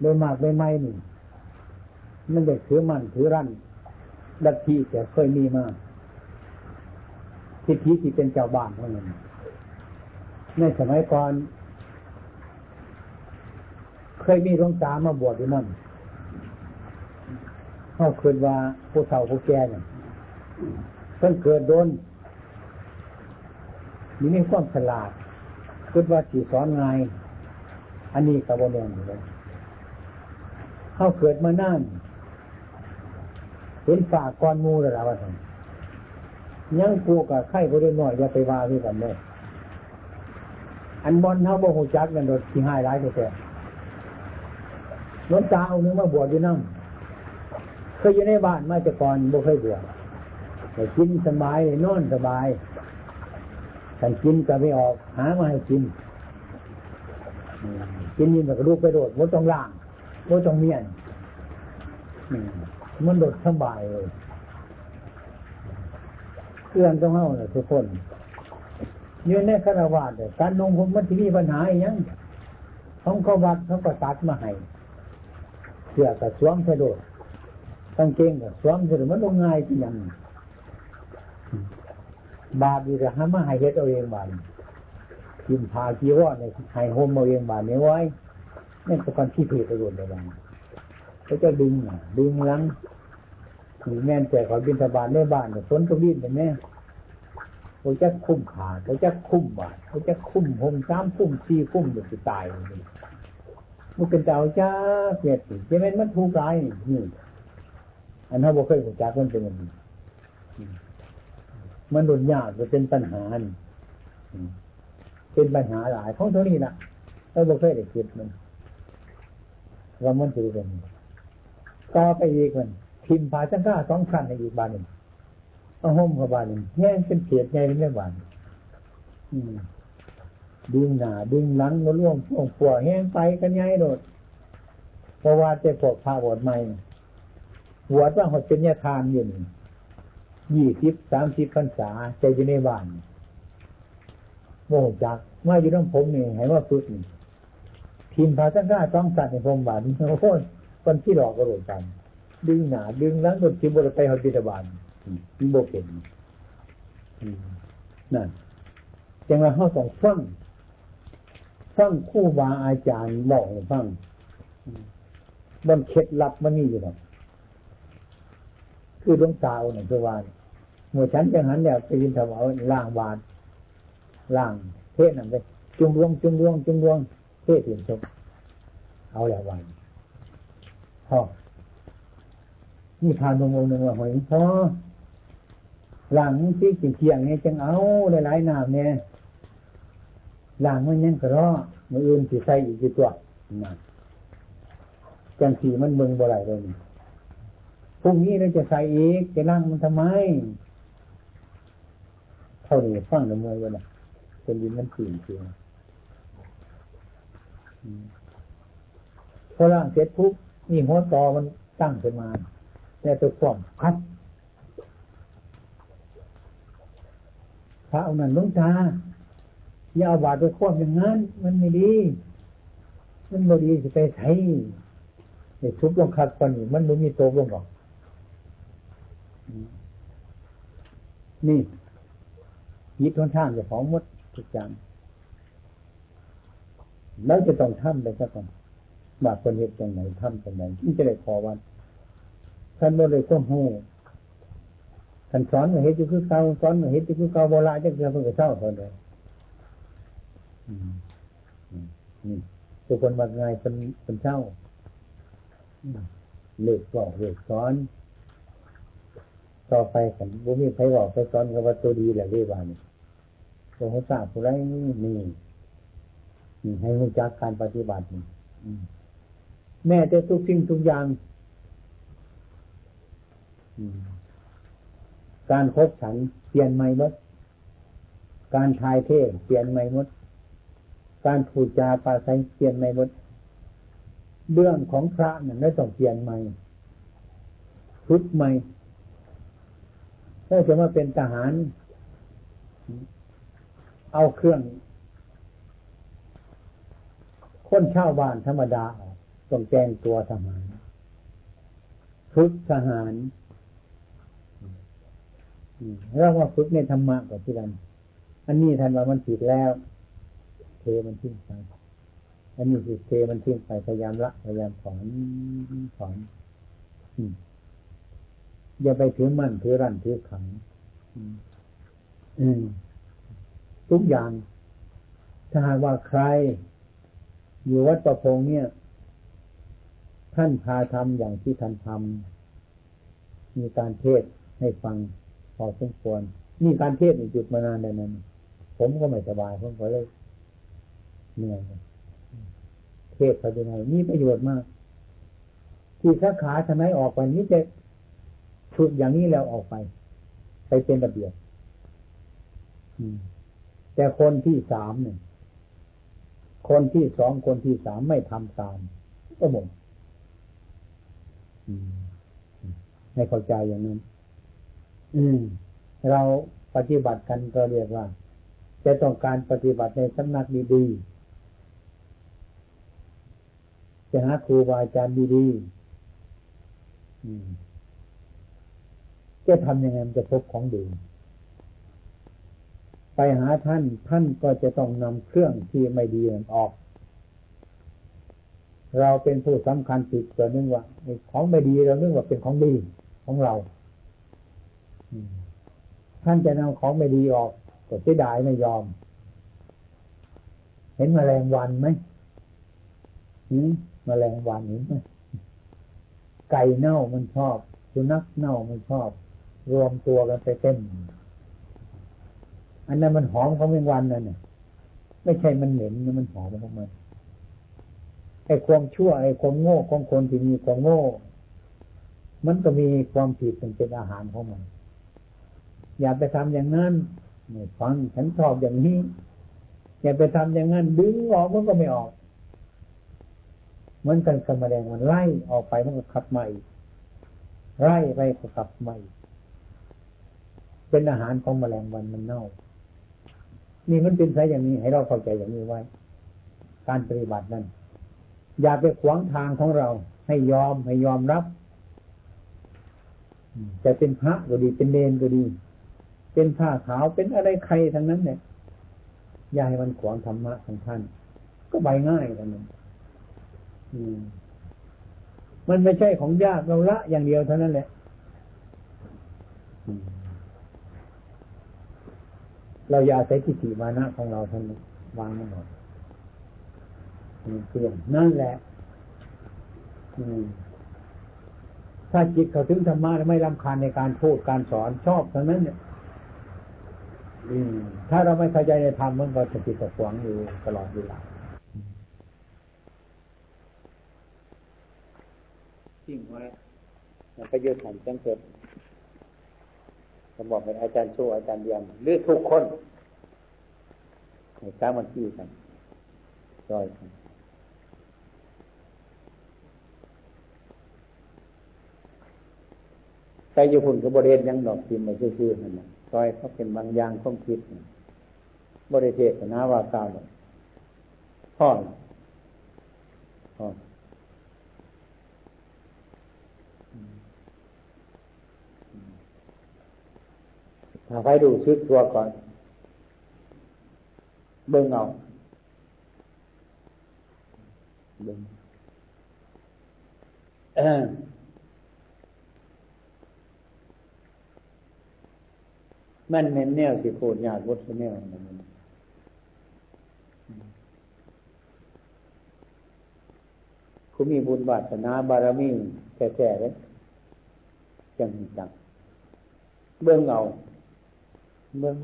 โดยมากโดยไม่นี่มันเด็กถือมันถือรั้นดัทีแต่เคยมีมาทิฏฐิที่เป็นเจ้าบ้านเท่านั้นในสมัยก่อน เคยมีหลวงตามาบวชอยู่นั่นเขาเคิดว่าผู้เฒ่าผู้แก่เนี่ยเพิ่งเกิดโดนมีมีความฉลาดคิดว่าสีสอนไงอันนี้กระบวนการอยู่เลย เขาเกิดมานั่นเห็นฝากก้อนมูแล้วว่าท่านยังกูกับไข่ก็ได้น้อยอย่าไปว่าที่กันเลยอันบอลเท่าโมโหจักกันโดดที่ห้ายร้ายแท้ๆน้นตาเอาเนื้อมาบวชอยู่นั่งเคยอยู่ในบ้านมาแต่ก่อนบ่เคยบวชแต่กินสบายนอนสบายฉันกินก็ไม่ออก หามาให้กิน กินนี่มันก็ลูกไปโดดว่าต้องล่าง ว่าต้องเมียนมันโดดสบายเลยเพื่อนต้องเข้าเลยทุกคนอยู่ในคารวะเนี่ยการนงผมมันที่มีปัญหาอย่างเขาก็วัดเขาก็ตัดมาให้เสื้อกับสวมกระโดดต้องเก่งกับสวมกระโดดมันลงง่ายที่ยังบาปดีจะหามาให้เฮ็ดเอาเองบาปกินพากีวอเนี่ยให้โฮมเอาเองบาปนี้ไว้ นี่เป็นการที่ผิดประโยชน์เลยบางเขาจะดึงดึงลังหรือแม่นแต่ขอบินทบาทในบ้านเนี่ยฝนก็วิ่งไปแม่เขาจะคุ้มขาเขาจะคุ้มบาทเขาจะคุ้มหงสามคุ้มสี่คุ้มเดี๋ยวจะตายเลยมันเป็นเจ้าจ้าเกียรติจะเป็นมันถูกใจนี่อันนั้นบ่เคยหัวจักมันเป็นอย่างนี้มันโดนยากจะเป็นปัญหาเป็นปัญหาหลายของเท่านี้ละเราบ่เคยได้คิดมัน ว่ามันจะเป็นต่อไปอีกมันพิมพ์ผาจังก้าสองขั้นในอีกบานหนึ่งเอาห่มกับบานหนึ่งแง่เป็นเสียดไงเป็นเรื่องบานดึงหนาดึงหลังมาล่วงพ่วงปัวแห้งไปกันไงโดดเพราะว่าจะปกพาบวชใหม่บวชว่าหดเป็นยาทานอยู่นี่ยี่สิบสามสิบพรรษาใจอยู่ในบ้านโมหจักมาอยู่น้องผมนี่ให้ว่าฝึกนี่ ทีมพาตั้งก้าต้องสัตว์ในพรมบาทโอ้โหคนที่หลอกก็โดนกัน ดึงหนาดึงหลังจนทิบรไปหอบิดาบาลโบเก็นนั่นจังว่าเขาต้องฟังฟังคู่บาอาจารย์บอกให้ฟังบนเคล็ดลับมันนี่อยู่หรอกคือดวงตาเนี่ยคือว่าเมื่อฉันจังหันเนี่ยไปยินถวายล่างบาทล่างเทศนั่นเลยจุงดวงจุงดวงจุงดวง เทศถึงชมเอาแล้ววันพอนี่พานงงหนึ่งว่าหอยพอหลังที่สิเทียงเนี่ยจังเอาหลายๆน้ำเนี่ยหลังมันยังกระรอมืออื่นสิใส่อีกตัวนะจังสีมันเมืองบ่ไรเลยพรุ่งนี้เราจะใส่อีกจะนั่งมันทำไมเท่านี้ฟังละเมอวันละเป็นดินมันขื่นเชียว พอร่างเสร็จปุ๊บนี่หัวตอมันตั้งขึ้นมา แต่ตัวฟอมคัดพระเอานั่นลงตาอย่าเอาบาดไปคว่ำอย่างนั้น มันไม่ดี มันไม่ดีจะไปใช้เนี่ยทุบลงคัดก่อนนี่มันไม่มีโตลงหรอกนี่ยิดทนท่านจะของมดทุกอย่าง แล้วจะต้องทำไปสักก่อนบาคนเหตุตรงไหนทำตรงไหนที่จะได้ขอวันท่านโมเลยก็โหท่านสอนมาเหตุคือเก่าสอนมาเหตุคือเก่าโบราณจะเกิดเพิ่งเศร้าเท่านั้นนี่ทุกคนมาไงเป็นเป็นเศร้าเลิกบอกเลิกสอนต่อไปขันบุมีไผบอกไปสอนกับว่าตัวดีแหละเรียกว่านี่ตัวหัวตาผู้ไรนี่ ให้รู้จักการปฏิบัติแม่จะทุกสิ่งทุกอย่างการคบฉันเปลี่ยนใหม่หมด การทายเทศเปลี่ยนใหม่หมด การพูดจาปาศัยเปลี่ยนใหม่หมด เรื่องของพระเนี่ยไม่ต้องเปลี่ยนใหม่ชุดใหม่ถ้าจะมาเป็นทหาร เอาเครื่อง คนเช่าบ้านธรรมดาออกต้องแจ้งตัวทหารฝึกทหารเราว่าฝึกในธรรมะกับที่นันอันนี้ท่านว่ามันผิดแล้ว เทมันทิ้งไปอันนี้คือเทมันทิ้งไปพยายามละพยายามสอนสอนอย่าไปถือมั่นถือรั่นถือขังทุกอย่าง ถ้าหากว่าใคร อยู่วัดประพงเนี่ย ท่านพาทำอย่างที่ท่านทำมีการเทศให้ฟังพอสมควร มีการเทศในจุดมานานแต่นั้น ผมก็ไม่สบายผมก็เลยเหนื่อยเทศไปยังไงมีประโยชน์มาก ที่สาขาทนายออกไปนี้จะชุดอย่างนี้แล้วออกไป ไปเป็นระเบียบแต่คนที่สามเนี่ย คนที่สองคนที่สามไม่ทำตามก็หมดให้เข้าใจอย่างนั้น อืม เราปฏิบัติกันก็เรียกว่า จะต้องการปฏิบัติในสำนักดีๆ จะหาครูบาอาจารย์ดีๆจะทำยังไงมันจะพบของดี ไปหาท่าน ท่านก็จะต้องนำเครื่องที่ไม่ดีออก เราเป็นผู้สำคัญผิดตัวนึงว่าของไม่ดีเรานึกว่าเป็นของดีของเราท่านจะนำของไม่ดีออกก็เสียดายไม่ยอม เห็นมแมลงวันไหมมแมลงวันเห็นไหมไก่เน่ามันชอบ สุนัขเน่ามันชอบ รวมตัวกันไปเต็ม อันนั้นมันหอมของแมงวันนั่นน่ะไม่ใช่มันเหม็นะมันหอมของมันไอ้ความชั่วไอ้ความโง่ของคนที่มีความโง่ มันก็มีความผิดเป็นเป็นอาหารของมัน อย่าไปทำอย่างนั้นฟังฉันชอบอย่างนี้ อย่าไปทำอย่างนั้นดึงออกมันก็ไม่ออกเหมือนกันกับแมลงมันไล่ออกไปมันก็ขับใหม่ไล่ไล่ก็ขับใหม่เป็นอาหารของแมลงวันมันเน่า นี่มันเป็นสายอย่างนี้ ให้เราเข้าใจอย่างนี้ไว้ การปฏิบัตินั้น อย่าไปขวางทางของเรา ให้ยอมให้ยอมรับ จะเป็นพระก็ดีเป็นเนนก็ดี เป็นผ้าขาวเป็นอะไรใครทั้งนั้นเนี่ยอย่าให้มันขวางธรรมะของท่าน ก็ใบง่ายกันนั้นมันไม่ใช่ของยากเราละอย่างเดียวเท่านั้นแหละ เราอย่าใช้ทิฏฐิมานะของเราท่านวางไม่หมดเปลี่ยนนั่นแหละถ้าจิตเขาถึงธรรมะไม่รำคาญในการพูดการสอนชอบเท่านั้นเนี่ยถ้าเราไม่เข้าใจในธรรมมันก็จะติดตะขวางอยู่ตลอดเวลาทิ้งไว้แล้วก็ยึดหันจังเกิด ผมบอกเป็นอาจารย์โชอาจารย์เดียมหรือทุกคนในสามัคคีกันจอยกันใส่ยุพุนกับบริเวณยังดอกทิมมาชื่อๆนั่นนะซอยเขาเป็นบางอย่างข้อมคิดบริเทศนะว่ากล่าวพ่อพ่อ ถ้าใครดูชึกตัวก่อน เบิ่งเอาเบิ่งมันเน้นแนวสิโคตรยากวัดแนวนั่นคุณมีบุญบาสนาบารมีแท้ๆเลยจังจังเบื้องเอา เบิ่ง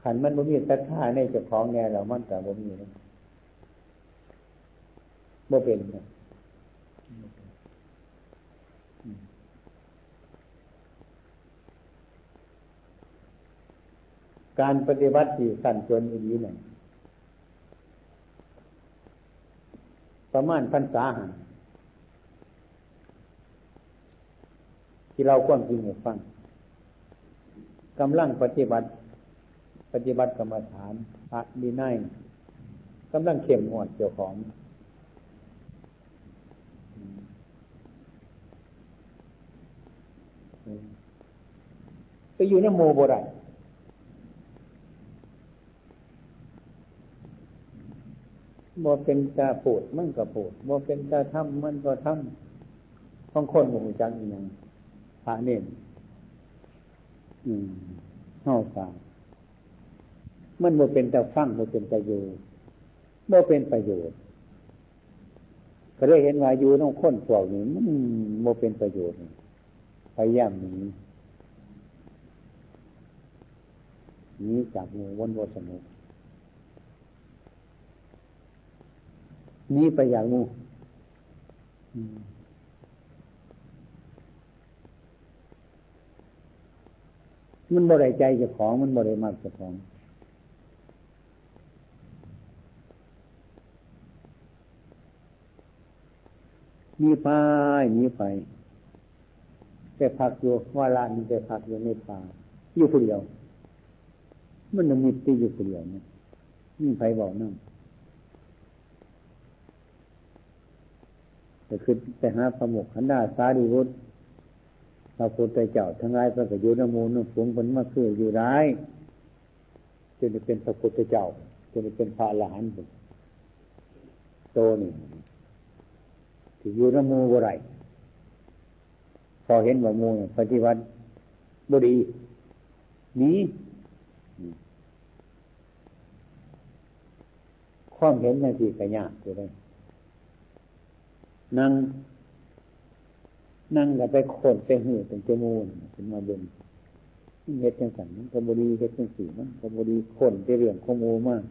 ขันมันบ่มีศรัทธาในเจ้าของแน่เรามันแต่บ่มีนะบ่เป็นนะการปฏิบัติที่สั่นจนอีนี้เนี่ยประมาณพรรษาหันที่เราควรจริงให้ฟัง กำลังปฏิบัติ ปฏิบัติกรรมฐานพระดีไนกำลังเข้มงวดเจ้าของ ไปอยู่ในโมโบราณบ่เป็นตาปูดมันก็ปูดบ่เป็นตาทำมันก็ทำบางคนบ่หูจักอย่างพระเนนอืม เฮาสามันบ่เป็นแตาฟังบ่เป็นตาอยู่บ่เป็นประโยชน์ ก็ได้เห็นว่าอยู่ต้องค้นพวกนี้มันบ่เป็นประโยชน์พยายามหนีหนีจากหมู่วนวนสนุกนี้ไปอย่างนู้ มันบริใจเจ้าของ มันบริมากเจ้าของมีไปมีไปไปพักอยู่ว่าลานไปพักอยู่ในป่าอยู่คนเดียว มันมีตีอยู่คนเดียวนะมีใครบอกนั่งจะขึ้นไปหาพระมุขขันดาสาดีวุฒ พระพุทธเจ้าทั้งหลายพระกยุนมูลนุ่งสูงผลมาคืออยู่ร้ายจนจะเป็นพระพุทธเจ้าจนจะเป็นพระอรหันต์โตนี่ที่อยู่นมูบ่ไรพอเห็นว่ามูปฏิวัติบดีนี้ความเห็นในที่กระยากเลยนั่ง นั่งกับไปโคนไปหือเป็นจมูกเป็นมาบนเฮ็ดจังสันกบดีเฮ็ดจังสีมันกบดีคนไปเรื่องข้อมูมาก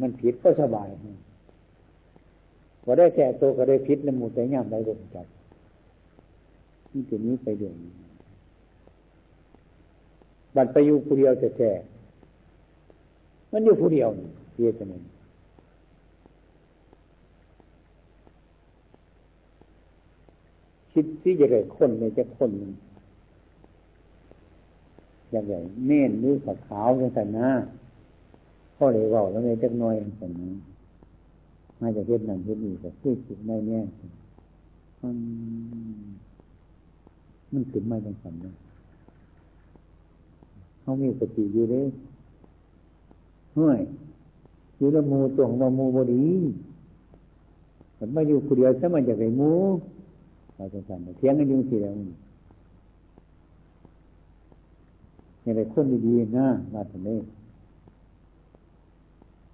มันผิดก็สบายพอได้แก่ตัวก็ได้พิษแล้วมูแต่ย่ำได้ลงจับนี่ตัวนี้ไปเดือนบัดไปอยู่ผู้เดียวจะแก่มันอยู่ผู้เดียวเพียงแต่นั้น คิดที่จะได้คนในจะคนหนึ่งอย่างไรเม่นหรือขาวขาวจังสันนะพ่อเลยบอกแล้วไงจักน้อยสันนะมาจากเฮ็ดนั่นเฮ็ดนี่ก็คือคิดไม่แน่มันมันขึ้นมาจังสันนะเขามีสติอยู่เลยเฮ้ยอยู่ละมูตัวของมูบดีมันมาอยู่คนเดียวซะมันจะไปมู เราจะสั่นเทียงกันยุ่งสิแล้วนี่เลยคนดีๆนะมาถึงนี้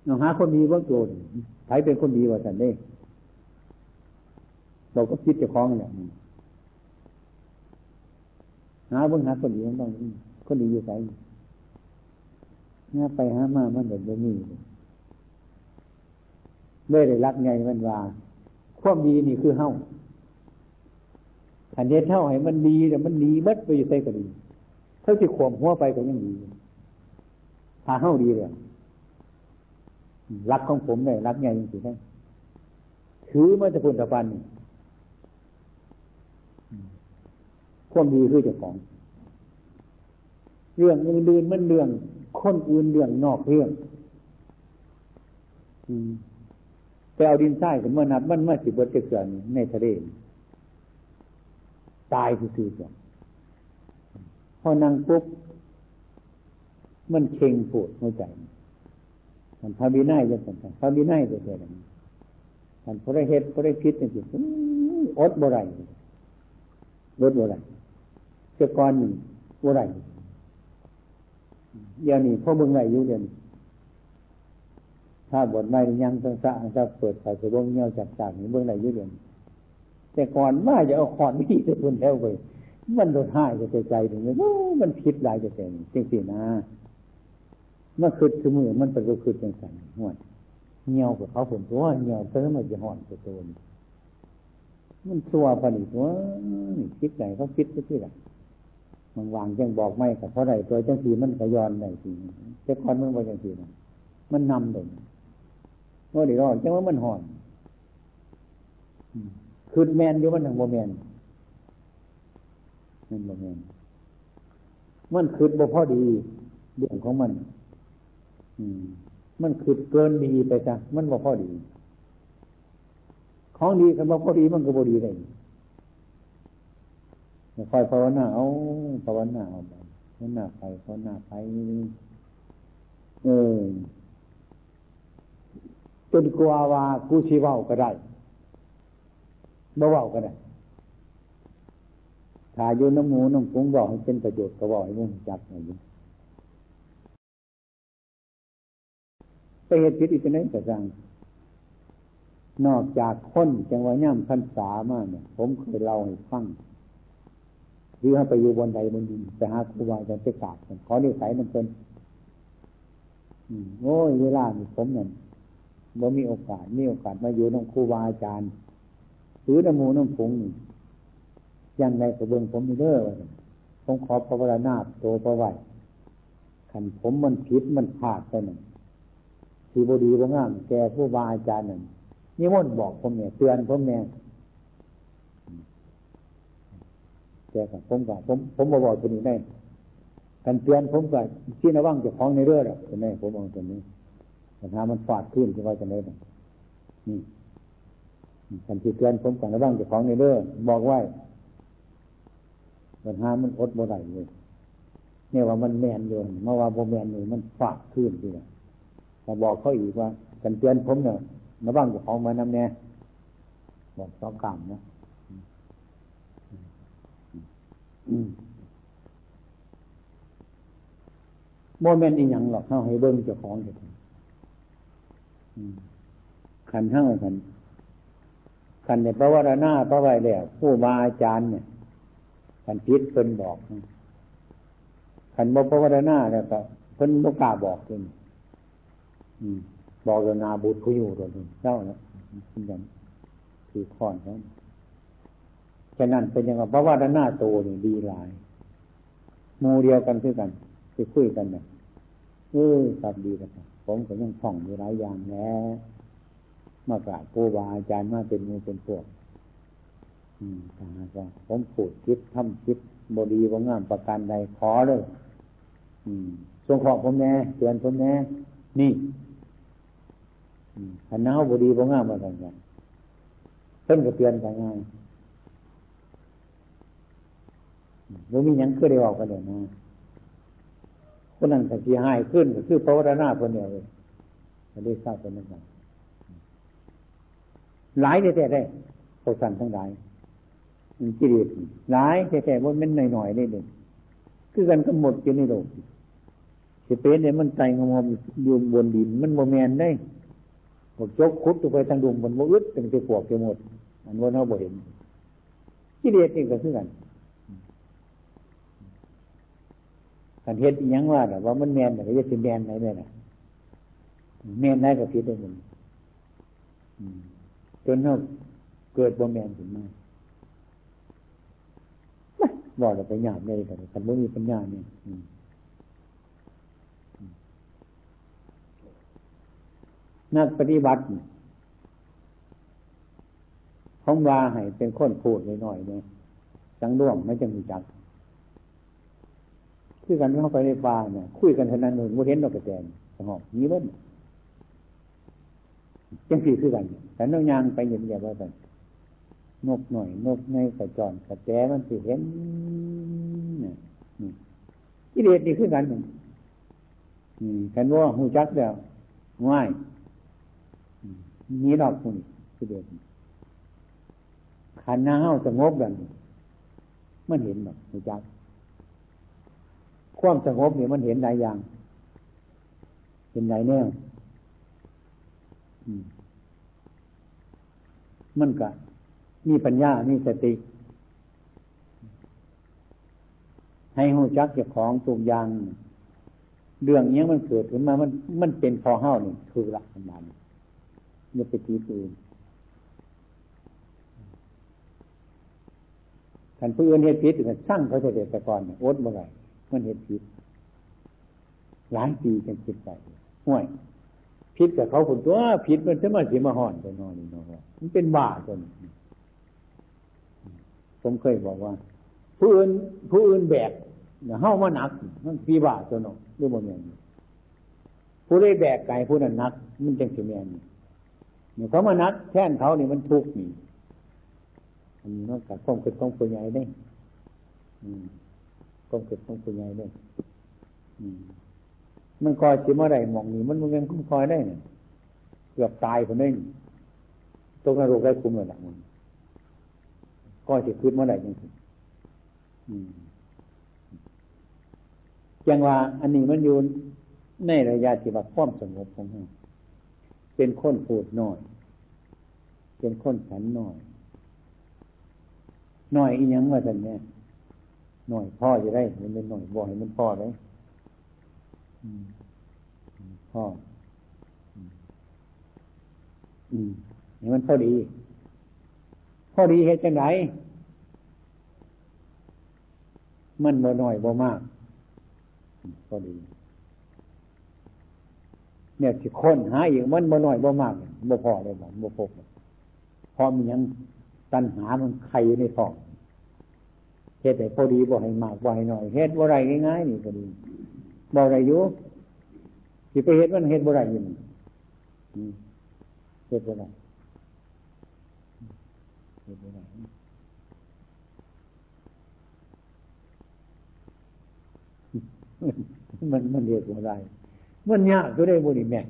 น้องหาคนดีบ้างโจรใครเป็นคนดีว่าสันเด้เราก็คิดจะคล้องอย่างนี้หาเบื้องหาคนดีมันต้องคนดีอยู่ไหนหาไปหามามันแบบนี้ไม่ได้รักไงมันว่าความดีนี่คือเฮ้า อันนี้เท่าให้มันดีแต่มันดีบัดไปอยู่ใส่ก็ดีเท่าที่ข่มหัวไปก็ยังดีพาเข้าดีเลยรักของผมเนี่ยรักไงจริงๆได้ถือมาจะพุนตะปันควมดีคือเจ้าของ เรื่องอื่นๆมันเรื่องคนอื่นเรื่องนอกเรื่องแต่เอาดินทรายกันเมื่อนับมันเมื่อสิบวันเกิดในทะเล ตายคือคือจ้ะพอนั่งปุ๊บมันเข่งปวดหัวใจมันพาบีน่ายจะเป็นพาบีน่ายจะเป็นมันพอได้เห็ดพอได้พิษจริงๆอดบ่ไรลดบ่ไรเจ้าก้อนหนึ่งบ่ไรเดี๋ยวนี้พ่อเบิ่งไรอยู่เดี๋ยวนี้ถ้าบทไม่ยังต้องสะอาดจะเปิดใส่กระงเงี้ยวจับจากนี่เบิ่งไรอยู่เดี๋ยวนี้ แต่ก่อนว่าจะเอาขอนนี่จะคุณแล้วไปมันโดนห้าจะใจใจถึงเลยมันผิดหลายจะเป็นจริงสินะมื่อคืดคือมือมันเป็นก็คืดจังสันหัวเงียวกับเขาผมตัวเงียวเพิ่มมันจะห่อนตัวตนมันชัวผลิตว่าคิดไหนเขาคิดไปที่ไหนมันวางจังบอกไม่กับเพราะไรตัวจังสีมันกระยอนไหนสีแต่คอนมันว่าจังสีนะมันนำเลยว่าเดี๋ยวรอจังว่ามันห่อน คือแมนอยู่มันทางโมแมนมันโมแมนมันคือบ่พอดีเรื่องของมัน อืม มันคือเกินดีไปจ้ะมันบ่พอดี ของดีกับบ่พอดีมันก็บ่ดีได้คอยภาวนาเอาภาวนาเอาไปภาวนาไปภาวนาไปเออจนกลัวว่ากูชีว่าก็ได้ บ่ว่าก็ได้ถ้าอยู่น้ำหมูน้ำพุงบอกให้เป็นประโยชน์ก็บอกให้มุ่งจับอะไรไปเหตุผิดอีกไหนก็จังนอกจากคนจังหวะย่ำพันษามากเนี่ย ผมเคยเล่าให้ฟังหรือให้ไปอยู่บนใดบนดินไปหาครูบาอาจารย์ไปกราบขอเนิสัยมันเป็นโอ้ยเวลานี่ผมเนี่ยบ่มีโอกาสมีโอกาสมาอยู่น้องครูบาอาจารย์ หรือน้ำมูน้ำผงยังไงกระเบื้องผมมีเด้อผมขอพระวรนาโตประไหวขันผมมันผิดมันพลาดไปหนึ่งทีบดีบ่งามแกผู้บาอาจารย์นั่นนี่มนบอกผมเนี่ยเตือนผมเนี่ยแกกับผมกับผมผมมาบอกตัวนี้ได้กันเตือนผมกับชี้นว่างจะฟ้องในเรื่องอะตัวนี้ผมเอาตัวนี้ปัญหามันฟาดขึ้นที่ว่าจะได้นี่ กันที่เตือนผมกับระว่างจะฟ้องในเรื่องบอกไว้ปัญหามันอดบ่ได้เลยเนี่ยว่ามันแมนโยนเมื่อว่าโบแมนเลยมันฟาดขึ้นดียวแต่บอกเขาอีกว่ากันเตือนผมเนี่ยระว่างจะฟ้องมานำแน่บอกสองกรรมนะโมเมนต์อีหยังหรอกเข้าให้เบิ้งเจ้าของเถอะขันเท่าขัน ขันในพระวรณาพระไว้แล้วผู้มาอาจารย์เนี่ยขันพิษเพิ่นบอกขันบพระวรณาแล้วก็เพิ่นบกล้าบอกเพิ่นบอกเรนาบุตรผู้อยู่ตัวนึงเจ้าแล้วเป็นย่างคือข้อนนั้นฉะนั้นเป็นย่างว่าพระวรณาโตนี่ดีหลายมูเดียวกันคือกันคือคุยกันเนี่ยเออครับดีครับผมก็ยังท่องอยู่หลายอย่างแล้ว มากราบครูบาอาจารย์มาเป็นมือเป็นพวกอืมถาหากว่าผมพูดคิดทำคิดบดีว่างามประการใดขอเลย อืมทรงขอผมแน่เตือนผมแน่นี่ขันน้าบดีว่างามมากันกันเพิ่นก็เตือนกันง่ายแล้มียังคือได้ออกกันเดี๋ยนะคนนั้นแต่ที่หายขึ้นก็คือพระวรนาคนเดียวเลยจะได้ทราบเป็นนั่น หลายแต่ได้พวกสันทั้งหลายกิเลสหลายแต่แต่ว่ามันหน่อยๆนี่เองคือกันก็หมดอยู่ในโลกสิเป็นเนี่ยมันใจงอมอยู่บนดิน มันโมแมนได้พวกจกคุดไปทางดวงบนโมอึดเป็นไปปวกไปหมดอันว่าเขาบ่เห็นกิเลสเองก็คือกันกันเฮ็ดยังว่าแต่ว่ามันแมนแต่ก็จะเป็นแมนไหนเนี่ยนะแมนไหนก็ผิดได้หมด จนเขาเกิดบ่แมนถึงมาบอกเราไปหยาบเลยแต่คันไม่มีปัญญาเนี่ยนักปฏิบัติของวาให้เป็นคนพูดหน่อยๆเนี่ยจังร่วงไม่จะมีจักคือกันเข้าไปในป่าเนี่ย คุยกันเท่านั้นเองว่าเห็นนกกระแตนสงบนี้ล้น จังสี่คือกันแต่นกยางไปเห็นแบบว่าแต่นกหน่อย นกในกระจรกระแตมันสิเห็นนี่กิเลสนี่คือกันกันว่าหูจักแล้วง่ายมีดอกคุณกิเลสขันหน้าเฮาสงบกันมันเห็นแบบหูจักความสงบเนี่ยมันเห็นหลายอย่างเห็นหลายแนว มันก็มีปัญญา มีสติ ให้หูจักเจ้าของตุกอย่าง เรื่องนี้มันเกิดขึ้นมา มัน มันเป็นพอเฮ้านี่คือหลักสำคัญอย่าไปตีอื่นท่านผู้อื่นเหตุผิดถึงสร้างพระเสด็จก่อนอดเมื่อไรมันเห็นผิดหลายปีจนคิดไปห่วย ผิดกับเขาคนตัวผิดมันจะมาสีมาห่อนไปนอนนี่นอนมันเป็นบาจนผมเคยบอกว่า ผู้อื่นผู้อื่นแบกเฮ้ามาหนัก มันปีบาจนหรือบ่เมียนผู้ได้แบกไก่ผู้นั้นนัก มันจังสิแมนเนี่ยเขามานักแท่นเขานี่มันทุกข์นี่อันนี้นอกจากความเกิดของผู้ใหญ่ได้ความเกิดของผู้ใหญ่ได้ มันคอยสิมื่อไรมองนี่มันมันยังคุ้มคอยได้เนี่ยเกือบตายคนนี้ตกนรกได้คุ้มเลยละมันก็จะคืดเมื่อไรยังจังว่าอันนี้มันอยู่ในระยะที่ว่าความสงบของเราเป็นคนพูดน้อย เป็นคนสันน้อยน้อยอีหยังว่าสันเนี่ยน้อยพ่อจะได้มันเป็นน้อยบ่ให้มันพ่อเลย พ่ออืมนี่มันพอดี พอดีเหตุจังไรมันบ่น้อยบ่มาก พอดี เนี่ยสิค้นหาอีกมันบ่น้อยบ่มากบ่พอเลยบ่บ่พบพอมียังตัณหามันใครอยู่ในท้องเหตุแต่พอดีบ่ให้มากบ่ให้น้อยเหตุบ่ไรง่ายๆนี่ก็ดี บ่ไรอยู่สิไปเหตุมันเหตุบ่ไรอยู่เหตุบ่ไรเหตุบ่ไรมันมันเรียกว่าไรมันยากก็ได้บุญแม่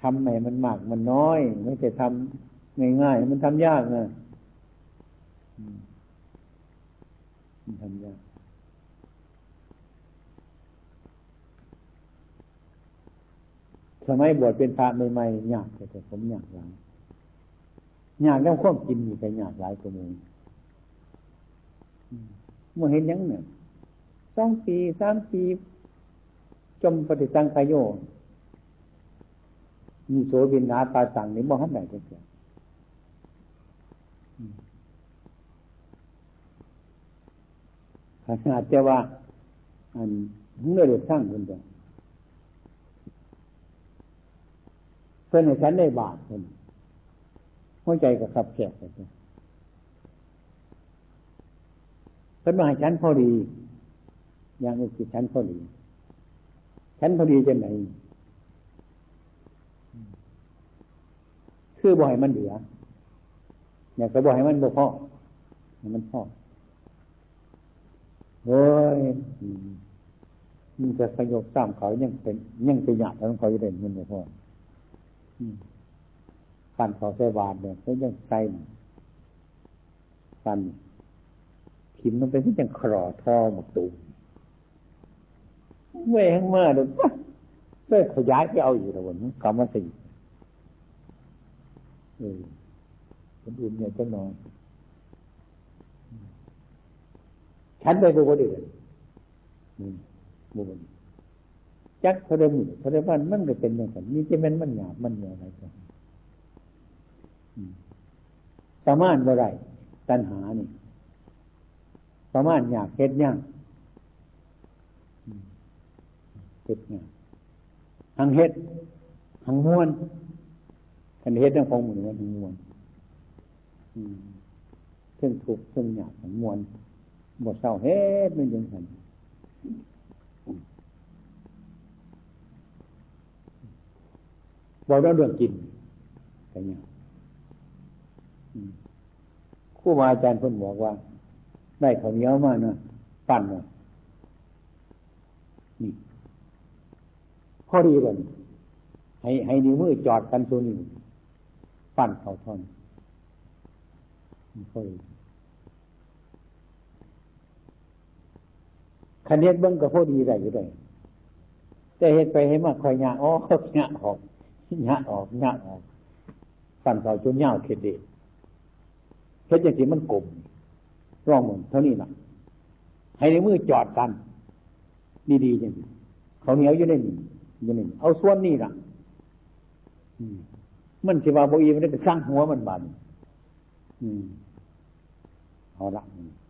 ทำไหนมันมากมันน้อย ไม่ใช่ทำง่ายๆมันทำยากนะ มันทำยากสมัยบวชเป็นพระใหม่ๆยากแต่ผมยากหลายยากแล้วควบกินอยู่ไปยากหลายกว่ามือเมื่อเห็นยังเนี่ยสองปีสามปีจมปฏิสังขายโยมีโสบินนาตาสังนี่บ่ฮันไหนกันเสีย ขนาดจะว่า อันเมื่อเดือดสร้างคนเดียวเพื่อนในฉันได้บาทคนหัวใจกับขับแคบไปเพื่อนมาให้ฉันพอดีอย่างนี้คือฉันพอดี ฉันพอดีจะไหนคือบ่อยมันเหลือเนี่ยก็บ่อยมันบ่พอมันพอ เฮ้ยมันจะสยบสามเขายังเป็นยังเป็นหยาดแล้วเขาจะเด่นมันบ่พอฟันเขาใส่บาดเนี่ยเขายังใส่ฟันขิมมันเป็นที่ยังครอท่อหมดตูแหวงมาเดี๋ยวเพื่อขยายไปเอาอยู่แล้ววันกรรมสิเออคนอื่นเนี่ยจะนอน ฉันไปบุคคลอื่นบุคคลจักเขาเดิมเขาเดิมว่ามันก็เป็นอย่างนั้นนี่จะเป็นมันหยาบมันเหนียวอะไรกันประมาณเมื่อไรตัณหานี่ ประมาณหยาบเฮ็ดย่างเฮ็ดงานหังเฮ็ดหังม้วนกันเฮ็ดเรื่องของมือหังม้วนเส้นถูกเส้นหยาบหังม้วน บทเศร้าเฮ็ดไม่ยังสันบอกเรื่องกินอะไรเงี้ยครูบาอาจารย์เพิ่นบอกว่า ได้ข้าวเหนียวมาเนาะปั้นเนาะนี่พอดีเลยให้ให้นิ้วมือจอดกันตัวนี้ปั้นเขาท่อนพอดี คันเฮ็ดเบิ้งก็พอดีได้อยู่ได้แต่เฮ็ดไปให้มากคอยหยาอ๋อหยาออกหยาออกหยาออกปั้นเขาจนยาวเข็ดเด็ดเฮ็ดอย่างที่มันกลมร่องมือเท่านี้นะให้ในมือจอดกัน ดีๆอย่างนี้เขาเหนียวอยู่ในนี้อยู่ในนี้เอาส่วนนี้ล่ะมันสิว่าโบอีมันได้สร้างหัวมันบานเอาละ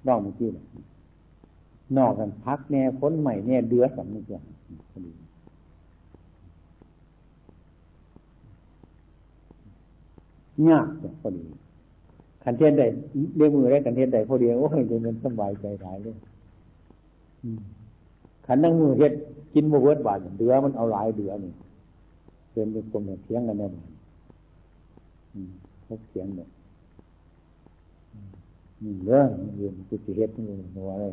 ร่องเมื่อกี้เลย นอกกันพักแน่พ้นใหม่แน่เดือดสำนึกอย่างยากพอดีขันเทศใดเรียกมือได้ขันเทศใดพอดีโอ้ยจะเป็นสบายใจหายเลยขันนั่งมือเฮ็ดกินบวเวิร์ดบาทเดือมันเอาหลายเดือนี่เดินไปกลมเนี่ยเทียงกันแน่นพบเสียงเนี่ยนี่เรื่องยืนกุฏิเฮ็ดนี่หัวอะไร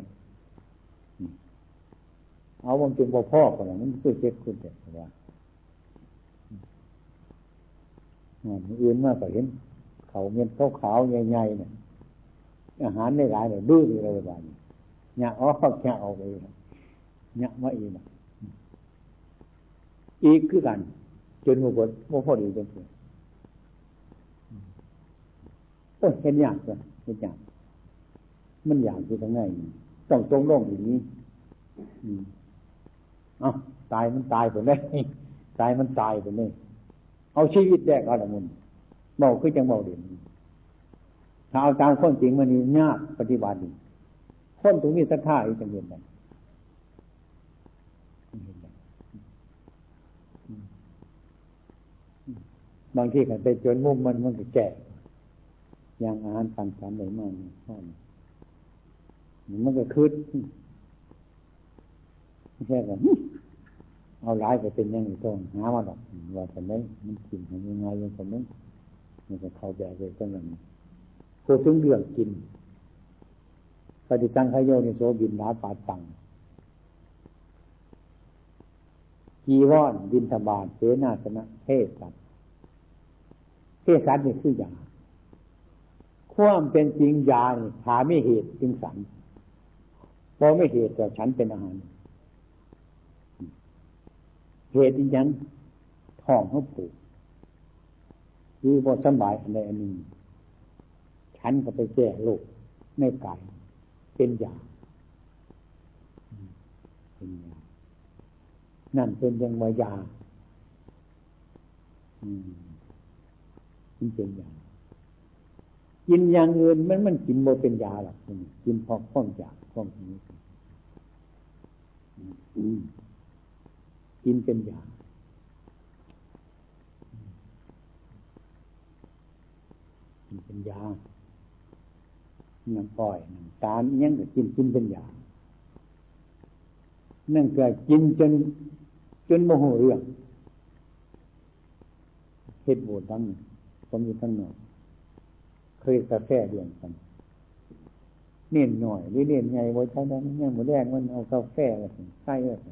เอาบางจึงบ่พ่อคนนั้นมันกุฏิเฮ็ดคุณแต่ว่าอื่นมากกว่าเห็น เขาเงินขาขาวใหญ่ๆเนี่ยอาหารไม่หลายเลยดื้อเลยบ้านเนี่ยอ๋อแค่เอาไปเนี่ยมาอีกอีกคือกัน จนหมดโมพอดีจนถึงเออเห็นยากเลยเห็นยากมันอยากอยู่ตรงไหนต้องตรงลงอย่างนี้อ่ะตายมันตายไปเลยตายมันตายไปเลยเอาชีวิตแดกเอาละมุนเบาคือจังเบาเด่นถ้าเอาตามข้อจริงมันนี่ยากปฏิบัติคนตรงนี้สักท่าอีกจังเย็นไปบางทีก็ไปจนมุมมันมันก็แก่อย่างอาหารสังสรรค์ไหนมาเนี่ยพ่อมันก็คืด ไม่แบบเอาหลายไปเป็นยังไงต้องหามาหรอกว่าแต่ไมมันกินยังไงยังแต่ไมมันจะเข้าแบบเลยก็อย่างนี้พูดถึงเรื่องกินปฏิตังขยโยนโสบินนาปาตังกีวอนบินทบาทเสนาสนะเทศสัตเทศสัตนี่คือยาความเป็นจริงยานี่หาไม่เหตุจึงสันพอไม่เหตุแต่ฉันเป็นอาหาร เหตุอีกยังท้องเขาผูกคือพอสบายอะไรอันนี้ฉันก็ไปแก้โรคในกายเป็นยาเป็นยานั่นเป็นยังมายาอืมเป็นยากินอย่างอื่นมันมันกินโมเป็นยาหรอกกินพอข้องจากข้องนี้ กินเป็นยากินเป็นยาน้ำปล่อยน้ำตาลยังก็กินกินเป็นยานั่นก็กินจน จนโมโหเรื่องเหตุโบดทั้งผมอยู่ทั้งหน่อกเคยกาแฟเรียนกันเน้นหน่อยหรือเน้นไงว่าใช้ได้เนี่ยหมูแดงมันเอากาแฟอะไรใส่อะไร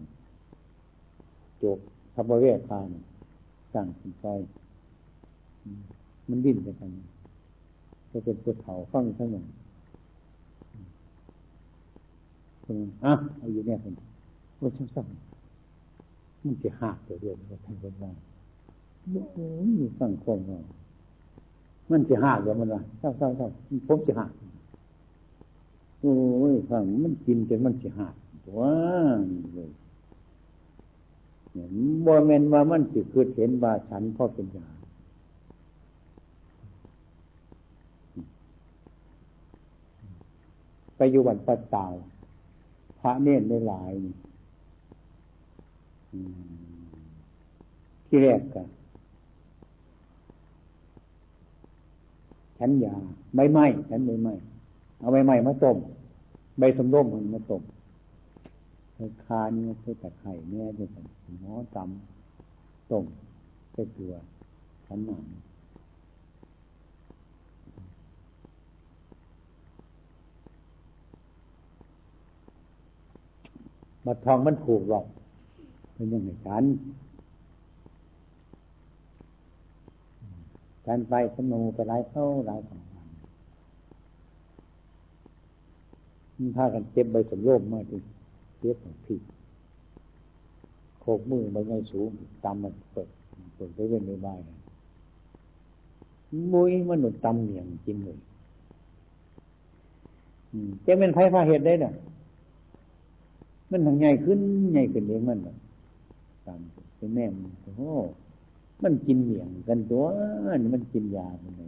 จบทับเวทานสั่งสินใจมันดิ้นไปกันจะเป็นตัวเถาฟังทั้งหมดอะเอาอยู่เนี่ยคนว่าช่างสั่งมันจะหักตัวเดียวว่าท่านคนว่าโอ้ยสั่งคงว่ามันจะหักเดี๋ยวมันว่าเศร้าเศร้าเศร้าผมจะหักโอ้ยฟังมันกินจนมันจะหักว้าเลย บ่แมนว่ามันสิคือเห็นว่าฉันพ่อเป็นยาไปอยู่วันปัตตาวพระเนตรในหลายที่แรกกันฉันยาใบไม้ฉันใบไม้เอาใบไม้มาต้มใบสมร่มมันมาต้ม ใส่คาเนี่ยใส่ตะไคร่เนี่ยใส่หม้อตำต้มใส่เกลือฉันหนังมาทองมันถูกหรอกเป็นยังไงฉันการไปสนูไปไล่เข้าไล่ของมันถ้ากันเจ็บใบสมโยมมาดิง เจ็บของพี่โคกมือใบไงสูงตำมันเปิดเปิดไปเว้นในบ้านมุ้ยมันหนุนตำเหนียงจริงเลยจะเป็นไพ่พาเหตุได้เนี่ยมันทางใหญ่ขึ้นใหญ่ขึ้นเองมันตามเป็นแม่มันโอ้มันกินเหนียงกันตัวนี่มันกินยาทำไม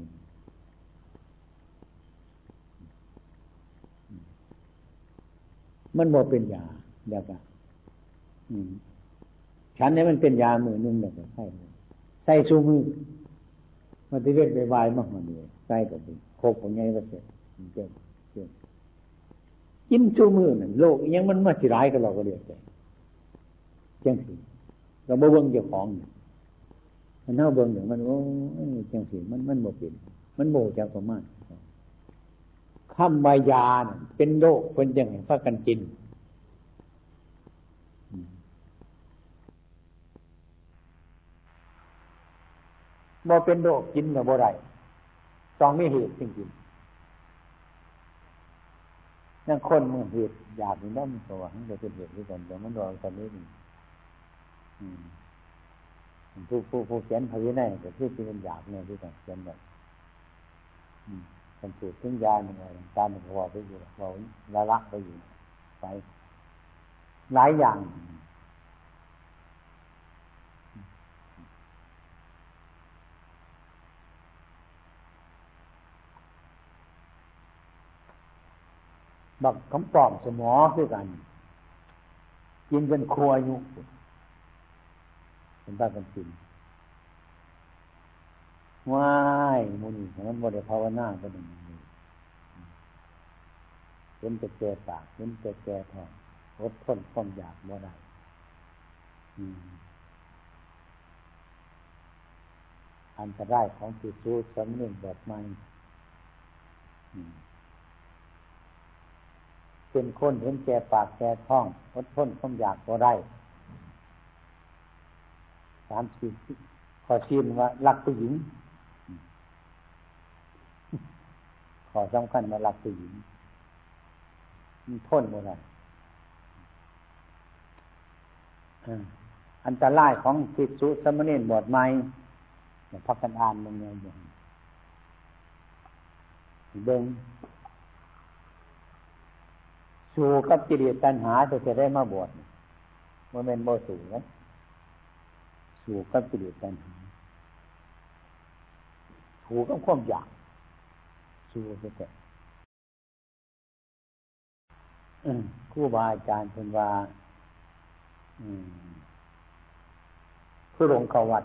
มันบอกเป็นยา เดี๋ยวกันฉันเนี่ยมันเป็นยามือนึงเดี๋ยวใส่ใส่ชูมือมันที่เวทไปวายมากมันเลยใส่กับโคกของไงก็เสร็จเจ้าเจ้ากินชูมือนั่นโลกยังมันมาสิร้ายกับเราก็เรียกใจจังสิเราบ่เบิ่งเจ้าของมันเท่าเบิ่งอย่างมันโอ้ยจังสิมันมันบ่เป็น มันโบจากประมาณคำวายาเป็นโรคเป็นย่างไรพักกันกิน บ่เป็นโรคกินกับบ่ไรต้องมีเหตุจริงๆนั่งคนมื่อเหตุอยากนี่นั่นสว่างจะเป็นเหตุด้วยกันแต่มันรอตอนนี้ผู้ผู้ผู้เขียนพยนัยแต่ที่เป็นอยากเนี่ยด้วยกันเขียนแบบมันถูกทิ้งยาหนึ่งอะไรการหนึ่งพอไปอยู่เราละละไปอยู่ไปหลายอย่าง บักคำปลอมสมอคือกันกินเป็นครัวอยู่เป็นบ้านกันกินว้ายมุนีมันบริภาวนาก็หนึ่งเป็นแต่แก่ปากเป็นแต่แก่ท้องอดทนความอยากบ่ได้อันตรายของจิตรู้สำนึกแบบใหม่ เป็นคนเห็นแก่ปากแก่ท้องอดทนความอยากก็ได้สามสี่ขอชิมว่ารักผู้หญิง ขอสำคัญว่ารักผู้หญิงมันทนบ่ได้อันตรายของสิสุสมณีบอดไม้พักกันอ่านมันเนี่ยอย่างเดิง สู่กับจิเลตัณหาจะจะได้มาบวชมันเป็นบ่สู่นะสู่กับจิเลตัณหาสู่กับความอยากสู่จะแต่ครูบาอาจารย์เป็นว่าผู้ลงเขาวัด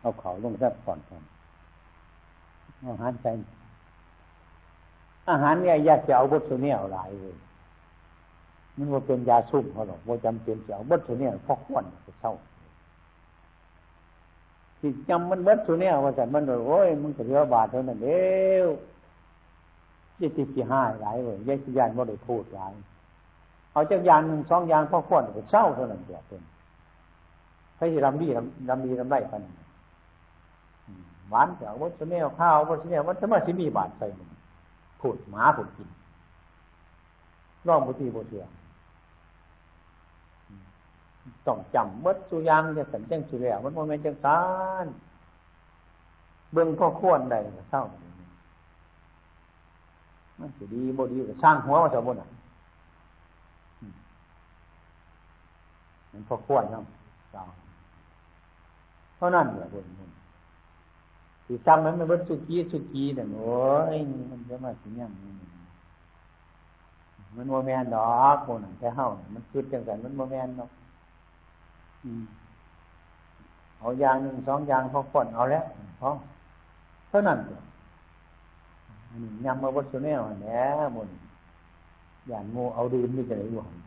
เอาเขาลงแทบก่อนกันอาหารใจ อาหารเนี่ยยาเสียวบดตัวเนี่ยหลายเลยมันว่าเป็นยาซุ่มเขาหรอกว่าจำเป็นเสียวบดตัวเนี่ยพอควนเศร้าที่จำมันบดตัวเนี่ยว่าแต่มันโอ้ยมันก็เรือบาทเท่านั้นเดียวยี่สิบสี่ห้าหลายเลยยี่สิบยานว่าได้พูดหลายเอาจากยานหนึ่งสองยานพอควนเศร้าเท่านั้นเดียวเป็นให้รำดีรำดีรำไรกันหวานเสียวบดตัวเนี่ยข้าวบดตัวเนี่ยมันจะมาที่มีบาทใส่ ผุดหมาผุดกินร่องบุตรีบุตรียต้องจำเมื่อสุยางจะสัญจังสุแล้วมันโมเมนต์จังสารเบื้องพ่อขวนใดก็เศร้ามันจะดีบดีก็สร้างหัวมาสมบูรณ์มันพ่อขวนเนาะเพราะนั่นเนี่ยบน ที่จำมันมันเป็นสุกี้สุกี้แต่โอ้ยมันจะมาสิยังมันโมแมนดอกโมนันแค่เฮามันคือจังสันมันโมแมนดอกเอายางหนึ่งสองยางพอก่อนเอาแล้วพอเท่านั้นยำมาวัดสุเนลแหน่มนอย่างโมเอาดื่มนี่จะไหนอยู่หัน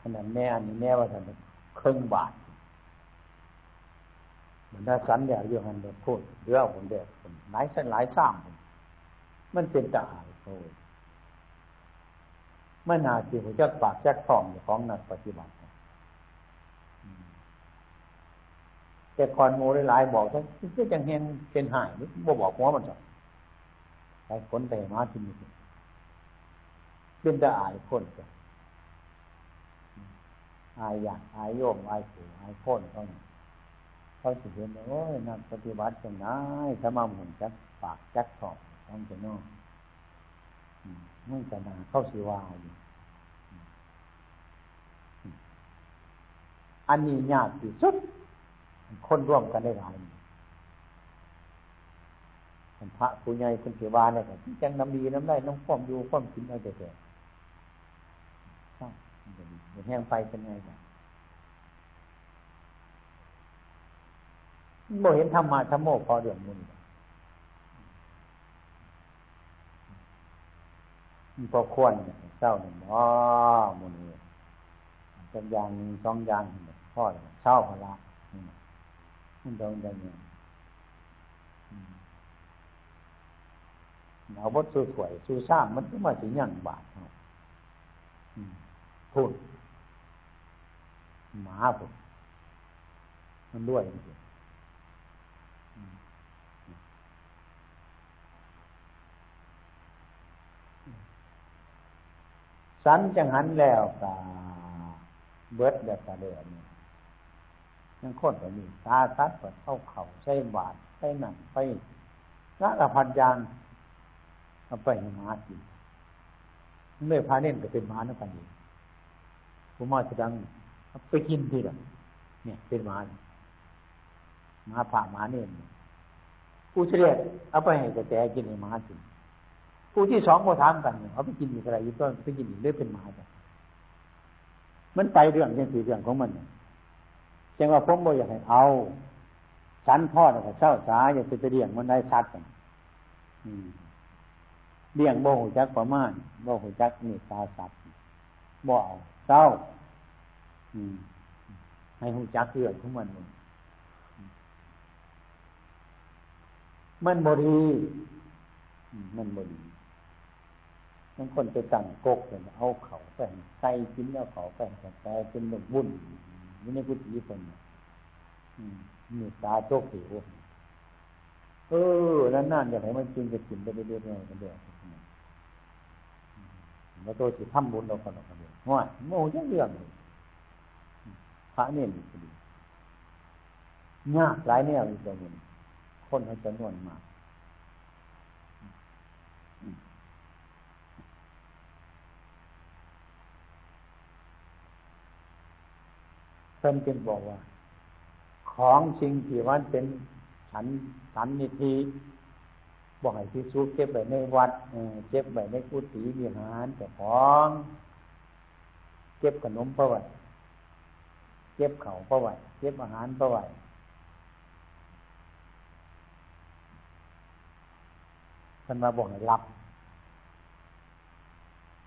ขนาดแม่อันนี้แม่ว่าท่านครึ่งบาท มันน่าสันอยากอยู่หันเด็กพูดเรื่องผมเด็กหลายสันหลายสร้างมันเป็นตาหายโอ้ยไม่นาที่ผมจะปากแจ็คทองของนักปฏิบัติแต่ก่อนโมได้หลายบอกว่าจะจังเห็นเป็นหายบ่บอกหัวมันจ้ะไปคนไปมาที่นี่เป็นตาอายคนจ้ะอายอยากอายโยมอายผูอายพ้นเท่านั้น เขาสิเห็นโอ้ยนักปฏิบัติจังไงถ้ามาหมุนจักปากจักทองต้องจะนอกมันจะนาเข้าสิวาอยู่อันนี้ยากที่สุด คนร่วมกันได้หลายพระผู้ใหญ่คนเสวาเนี่ยจังน้ำดีน้ำได้น้ำความอยู่ความกินเอาแต่แต่ใช่แห้งไปเป็นไงกัน บ่เห็นธรรมะธรรมโมพอเดือดมุนพอควรเศร้าหนึ่งอ๋อมุนเป็นอย่างสองอย่างพ่อเช่าพละมันโดนอย่างนี้เอาบดสู้ถวยสู้สร้างมันก็มาสิยังบาทพูดหมาผมมันด้วยจริง สันจังหันแล้วกาเบิดแบบกระเดือนยังโคนแบบนี้ตาซัดเปิดเข้าเข่าใช้บาดใช้หนังไปละละพันยางเอาไปห้หมากินเมื่อพาเน่นก็เป็นหมานั่นกันอยู่ผมมาจะดังไปกินทีละเนี่ยเป็นหมาหมาผ่าหมาเนี่ยผู้เฉลี่ยเอาไปให้กระแตกินให้หมากิน ผู้ที่สองมาถามกันเขาไปกินอีกอะไรอีกก็ไปกินอีกเรื่อยเป็นหมาจ้ะมันไปเรื่องยังสี่เรื่องของมันจังว่าผมบ่อยากให้เอาสันทอดกับเศร้าสาอยากจะเลี้ยงมันได้ชัดกันเลี้ยงโบหูจักประมาณโบหูจักนี่ตาสัตว์บ่เอาเศร้าให้หูจักเรื่องของมันมันบดีมันบดี บางคนไปตั้งกกเลยเอาเขาแป้งใส่กินแล้วเขาแป้งแต่เป็นหนุ่มบุญนี่ในกุฏิคนมีตาโชคหิวเออนั่นนั่นอยากให้มันกินจะกินไปเรื่อยๆกันเดียวมาตัวสิทำบุญเราคนเราคนเดียวง่ายโม่ยังเรื่องพระเนี่ยดียากหลายแนวอีกตัวหนึ่งคนเขาจะนวนมาก เพิ่นจึงบอกว่า ของจริงที่ว่าเป็นฉันสันนิธิบอกให้พิสูจเก็บไว้ในวัดเก็บไว้ในกุฏิวิหารแต่ของ เก็บขนมประวัติเก็บเข่าประวัติเก็บอาหารประวัติท่านมาบอกให้รับ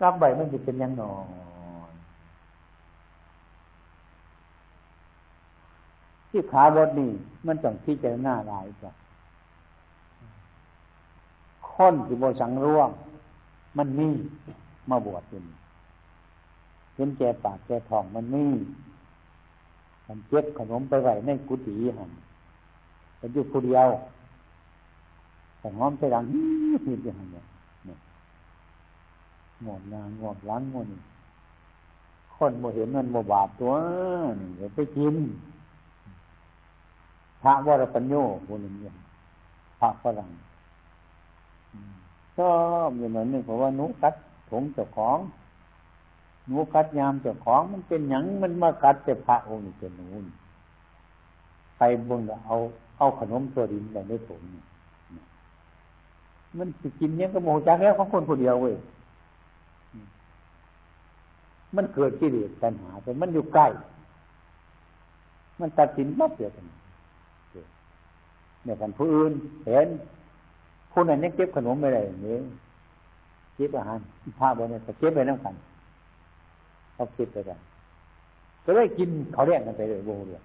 รับใบมันจะเป็นยังหนอ ที่ขารถนี่มันต้องที่จะหน้าลายจ้ะค้นที่โบสังร่วง มันนี่มาบวชเป็นเห็นแก่ปากแก่ทองมันนี่มันเก็บขนมไปไหวในกุฏิหันเป็นอยู่คนเดียวแต่ง้อมไปดังนี่อย่างเนี้ยงดงานงดล้างงดคนโมเห็นมันโมบาปตัวนี่ไปกิน พระวรปัญโยคนหนึ่งเนี่ยพระฝรั่งชอบอย่างนั้นหนึ่งเพราะว่านุกัดถงเจ้าของนุกัดยามเจ้าของมันเป็นหยังมันมากัดแต่พระองค์นี่เป็นนูนไปบนเอาเอาขนมตัวดินแต่ไม่ถงมันจะกินเนี้ยก็โมจักแล้วของคนคนเดียวเว้ยมันเกิดกิเลสปัญหาแต่มันอยู่ใกล้ มันตัดสินปั๊บเดียวกัน เนี่ยกันผู้อื่นเห็นผู้นั้นยังเก็บขนมไม่ได้อย่างนี้เก็บอาหารผ้าบนเนี่ยเก็บไปน้ำกันเขาเก็บไปกันก็เลยกินเขาเรียกกันไปเลยโบเรีย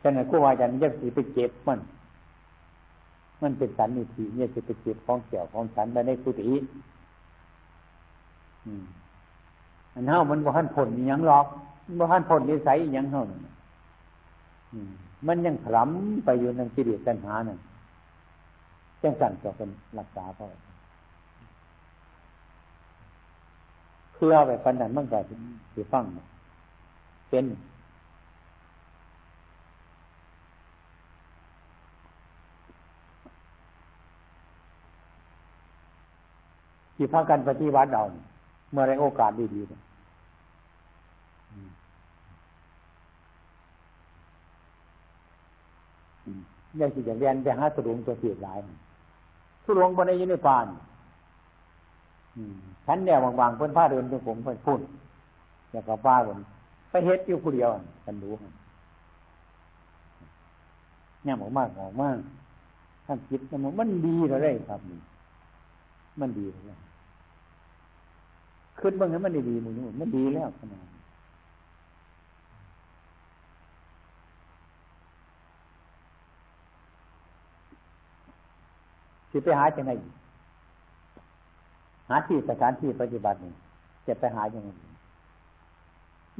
ฉะนั้นครูอาจารย์ยังสีไปเก็บมัน มันเป็นสันนิธิเนี่ยจะไปเก็บของเกี่ยวของสันไปในกุฏิอันเท่ามันบ่หันผลยังหรอกบ่หันผลนิสัยยังเท่านั้น มันยังขลำไปอยู่ในกิเลสตัณหานั่นจังสั่นจะเป็นรักษาพ่อเพื่อไปปัญญามั่งแต่ที่ฟังเป็นที่พากันปฏิวัติเอาเมื่อไรโอกาสดีๆเนี่ ยยังสิจะเรียนไปหาสุงตัวเสียหลายสุรงบนในยินในปานฉันแนวบางๆเพื่อนผ้าเดินเป็นผมเพื่อนพุ่นอยากกับป้าบนไปเฮ็ดอยู่ผู้เดียวกันดูเนี่ยออมากออมากท่านคิดมันมันดีเลยครับมันดีเลยขึ้นบ้างให้มันดีๆมึงมันดีแล้วขนาด สิไปหาจังไงหาที่สถานที่ปฏิบัตินี่จะไปหาอย่างไง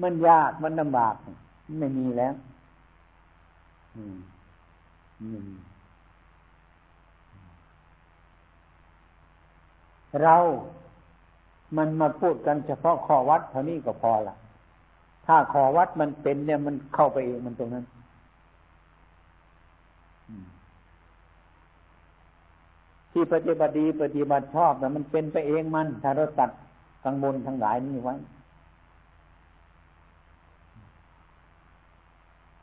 มันยากมันลำบากไม่มีแล้วอืมอืมเรามันมาพูดกันเฉพาะข้อวัดเท่านี้ก็พอละถ้าข้อวัดมันเป็นเนี่ยมันเข้าไปเองมันตรงนั้น ที่ปฏิบัติดีปฏิบัติชอบแต่มันเป็นไปเองมันถ้าเราตัดกังวลทั้งหลายนี้ไว้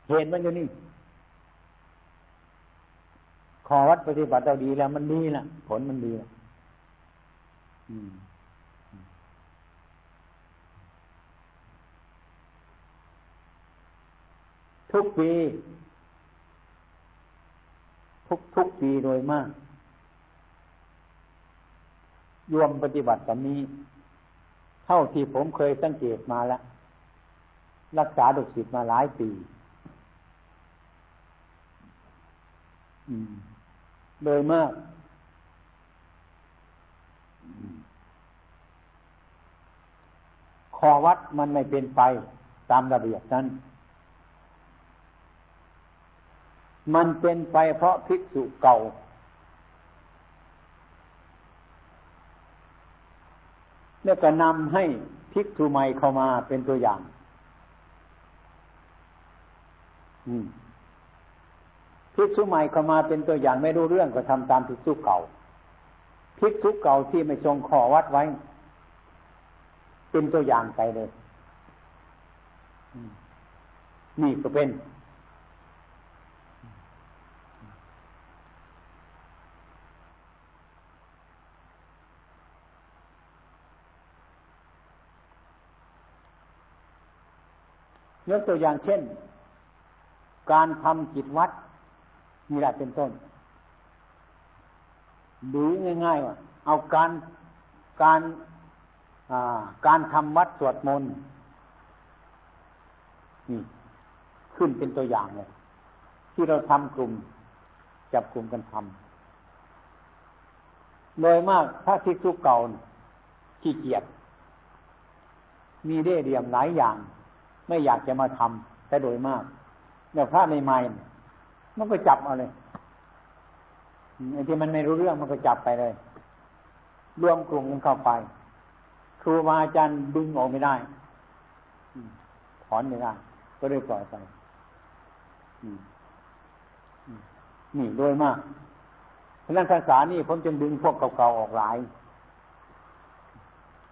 เห็นมันอยู่นี่ขอวัดปฏิบัติเราดีแล้ว มันดีละผลมันดีละทุกปี ทุกทุกปีโดยมาก รวมปฏิบัติแบบนี้ เท่าที่ผมเคยสังเกตมาแล้ว รักษาดุสิตมาหลายปีโดยมากขอวัดมันไม่เป็นไปตามระเบียบนั้น มันเป็นไปเพราะภิกษุเก่า แล้วก็นำให้ภิกษุใหม่เข้ามาเป็นตัวอย่างภิกษุใหม่เข้ามาเป็นตัวอย่างไม่รู้เรื่องก็ทำตามภิกษุเก่าภิกษุเก่าที่ไม่ทรงขอวัดไว้ เป็นตัวอย่างไปเลยนี่ก็เป็น ยกตัวอย่างเช่น การทำจิตวัดนี่แหละเป็นต้นหรือง่ายๆว่าเอาการการการทำวัดสวดมนต์นี่ขึ้นเป็นตัวอย่างเลยที่เราทำกลุ่มจับกลุ่มกันทำโดยมากถ้าทิสุเก่าขี้เกียจมีเร่เดียมหลายอย่าง ไม่อยากจะมาทำแต่โดยมากแต่พระในไม้มันก็จับเอาเลยไอ้ที่มันไม่รู้เรื่องมันก็จับไปเลย รวมกลุ่มกันเข้าไป ครูบาอาจารย์ดึงออกไม่ได้ถอนไม่ได้ก็เลยปล่อยไปนี่โดยมากพนักภาษานี่ผมจึงดึงพวกเก่าๆออกหลาย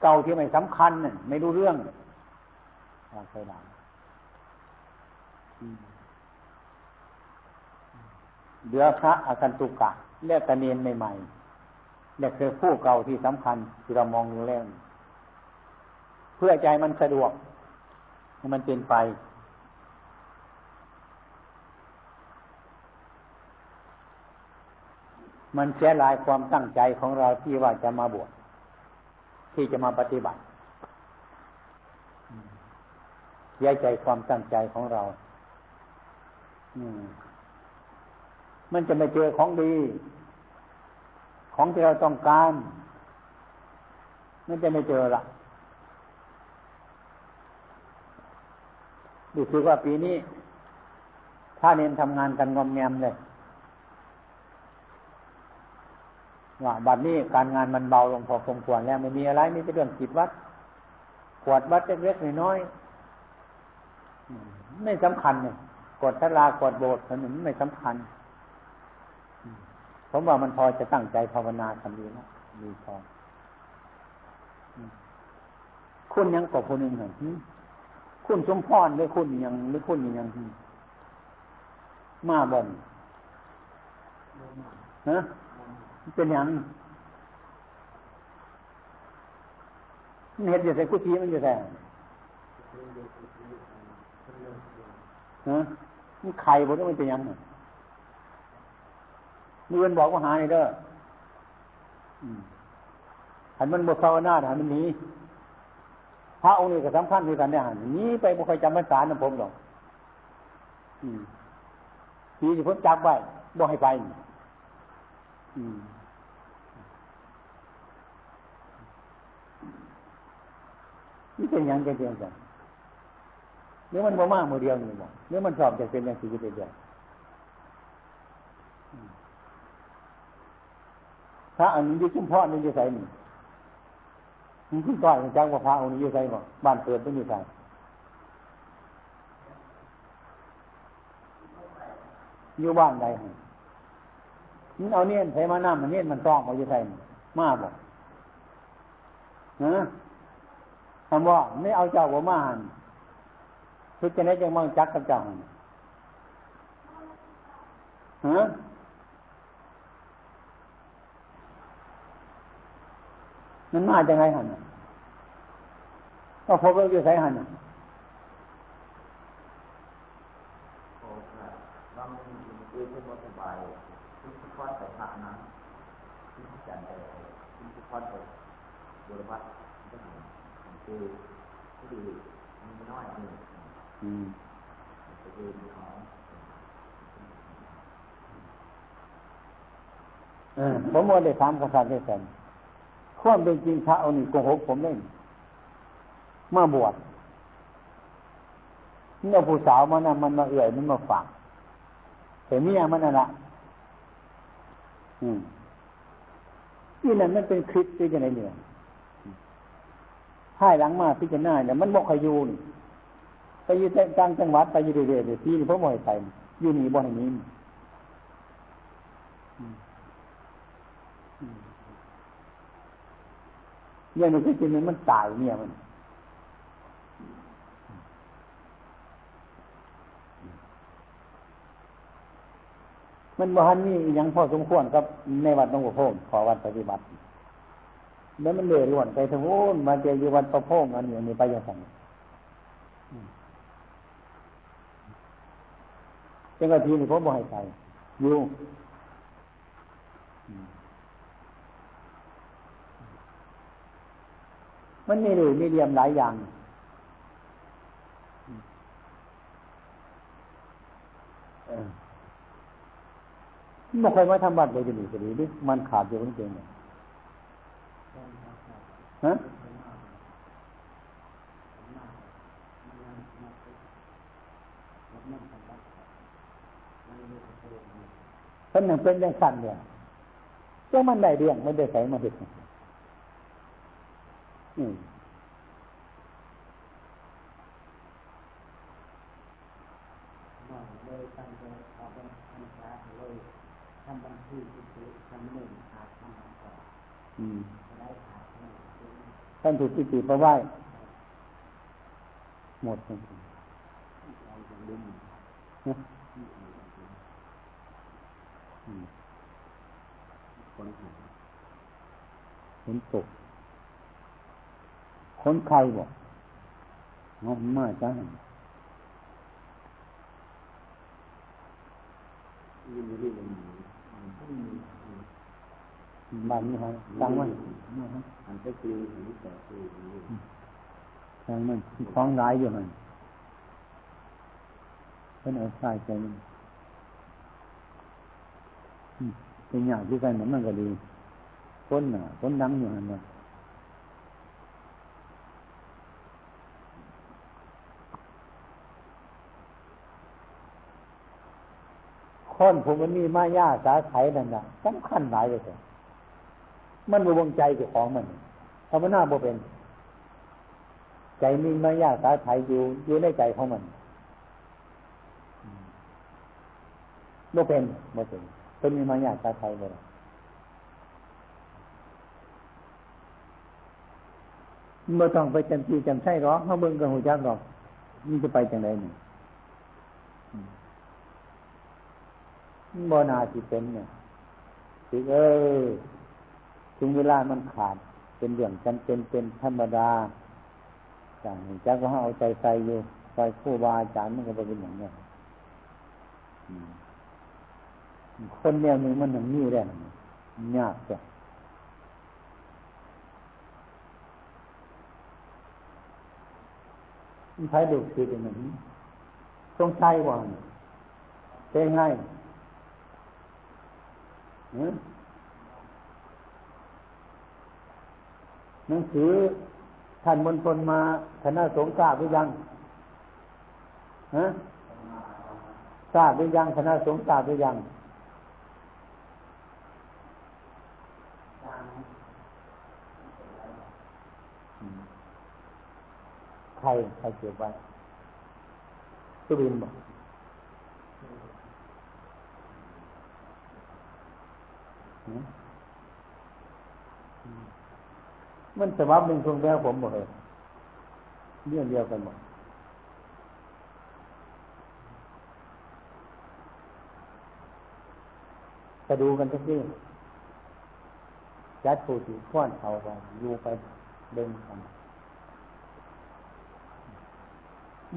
เก่าที่ไม่สำคัญน่ไม่รู้เรื่อง เคยได้เดือพระอาคันตุกะเรียกตะเนียนใหม่ๆเนี่ยคือผู้เก่าที่สำคัญที่เรามองอยู่แล้วเพื่อใจมันสะดวกให้มันเป็นไป มันเสียลายความตั้งใจของเราที่ว่าจะมาบวชที่จะมาปฏิบัติ เสียใจความตั้งใจของเรา อืม มันจะไม่เจอของดี ของที่เราต้องการ มันจะไม่เจอละดูสึกว่าปีนี้ ถ้าเน้นทำงานกันงอมแงมเลยว่าบัดนี้การงานมันเบาลงพอสมควรแล้วไม่มีอะไรมีแต่เรื่องจิตวัดขวดวัดเล็กๆน้อยๆ ไม่สำคัญเนี่ยกดทลากดโบสถ์นั้นไม่สำคัญผมว่ามันพอจะตั้งใจภาวนาทำดีนะดีพอคุณยังกว่าคนหนึ่งเหรอคุณสมพรหรือคุณยังหรือคุณยังมาบ่นฮะเป็นยังเห็ดอยู่ใส่กุฏิมันอยู่แต่ ฮะนี่ใครบอกว่ามันเป็นยังไงมือนบอกว่าหาในเด้อหันมันบมดภาวนาหันมันหนีพระองค์นี้ก็สำคัญคือกันเนี่ยหันนี้ไปบุคคลจำพรรษานะผมหรอกปีที่ผมจับไว้บอกให้ไปนี่เป็นยังไงเจียงจัง เนื้อมันบ่มากมือเดียวนี่บ่เนื้อมันสอบจะเป็นอย่างสี่เดียวพระอันนี้ยุ่ชุมพ่อนี่ยุ่ใส่นี่มันขึ้นต่อยจังว่าพระองค์นี้ยุ่ใส่บ่บ้านเปิดไม่ยุ่ใส่อยู่บ้านใดนี่เอาเนี่ยใส่มาน้ำมันเนี่ยมันต้องเอาอยู่ใส่มาบอกฮะคำว่าไม่เอาเจ้าว่ามาหัน ทุจะได้จังมั่งจักกับจ้าฮะมันมาจังไงหันก็พบว่าอยู่ใส่หันอะคือ ผมว่าได้ถามกษัตริย์ได้แสนความเป็นจริงพระเอานึ่โกหกผมเล่นมาบวชเมื่อผู้สาวมันน่ะมันมาเอื่อยมันมาฝังแต่เมียมันน่ะละอืมนี่นั่นมันเป็นคลิปที่จะไหนเนี่ยให้หลังมาพิจารณาเนี่ยมันบอกขยูน ไปอยู่กลางจังหวัดไปอยู่เรื่อยๆที่นี่เพราะมวยไปอยู่นี่บ่อนนี้เนี่ยมันก็จริงมันตายเนี่ยมันมันบ่ฮันนี่ยังพอสมควรกับในวัดต้องหัวโพงขอวัดปฏิบัติ แล้วมันเลื่อยล้วนไปทั้งโน้นมาเจออยู่วัดประพงอันนี้อันนี้ไปยังไง จังหวะทีนี่ผมบอกให้ใส่อยู่มันมีหรือมีเดียมหลายอย่างอไม่เคยมาทำบัตรเลยจะหนีจะดีดิมันขาดอยู่จริงๆฮะ เป็นหนึ่งเป็นยังสั่นเนี่ยเจ้ามันได้เรื่องไม่ได้ใส่มาเด็กอืมอาเป็นธรรมทำบัญชีที่ทำหนึ่งขาดทำมาก่อนได้ขาดท่านถูกที่ตีประไหวหมดเลย คนตกคนใครบอกงอมมากจ้าบ้านนี้ฮะตั้งไว้อันก็คือหูแต่คือทางมันท้องร้ายอยู่มันเป็นเอาใส่ใจมัน เป็นอย่างที่กันมันก็ดีคนน่ะคนดังอยู่หันน่ะคนผมมันมีมายาสาไถนั่นน่ะสำคัญหลายเลยมันมีวงใจเจ้าของมันธรรมนาบ่เป็น ใจมีมายาสาไถอยู่อยู่ในใจของมันบ่เป็นบ่เป็น เป็นมีมายาสาไถบ่เมื่อต้องไปจำจีจำใช่หรอกเขาเบิ่งกับหูจักหรอกนี่จะไปจังไดนี่บ่นาที่เป็นเนี่ยสิเออถึงเวลามันขาด เป็นเรื่องจำเป็นเป็นธรรมดาจากนี้จักว่าเอาใจใส่อยู่ใส่คู่บาอาจารย์มันก็เป็นอย่างนี้ คนแนวนี้มันหนึ่งนี่แหละยากจ้ะมันใช้ดูคืออย่างนี้ต้องใช้ว่าเป็นไงหนังสือท่านมณฑลมาคณะสงฆ์ทราบหรือยังฮะทราบหรือยังคณะสงฆ์ทราบหรือยังใครใครเก็บไว้สุรินบอกมันสวับหนึ่งทงแล้วผมหมดเลยเรื่องเดียวกันหมดจะดูกันสักทีจัดผู้ที่ข้อนเขาไปอยู่ไปเดินกัน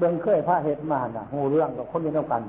เบิ่งเคยพระเหตุมาน่ะหูเรื่องกับคนเดียวกัน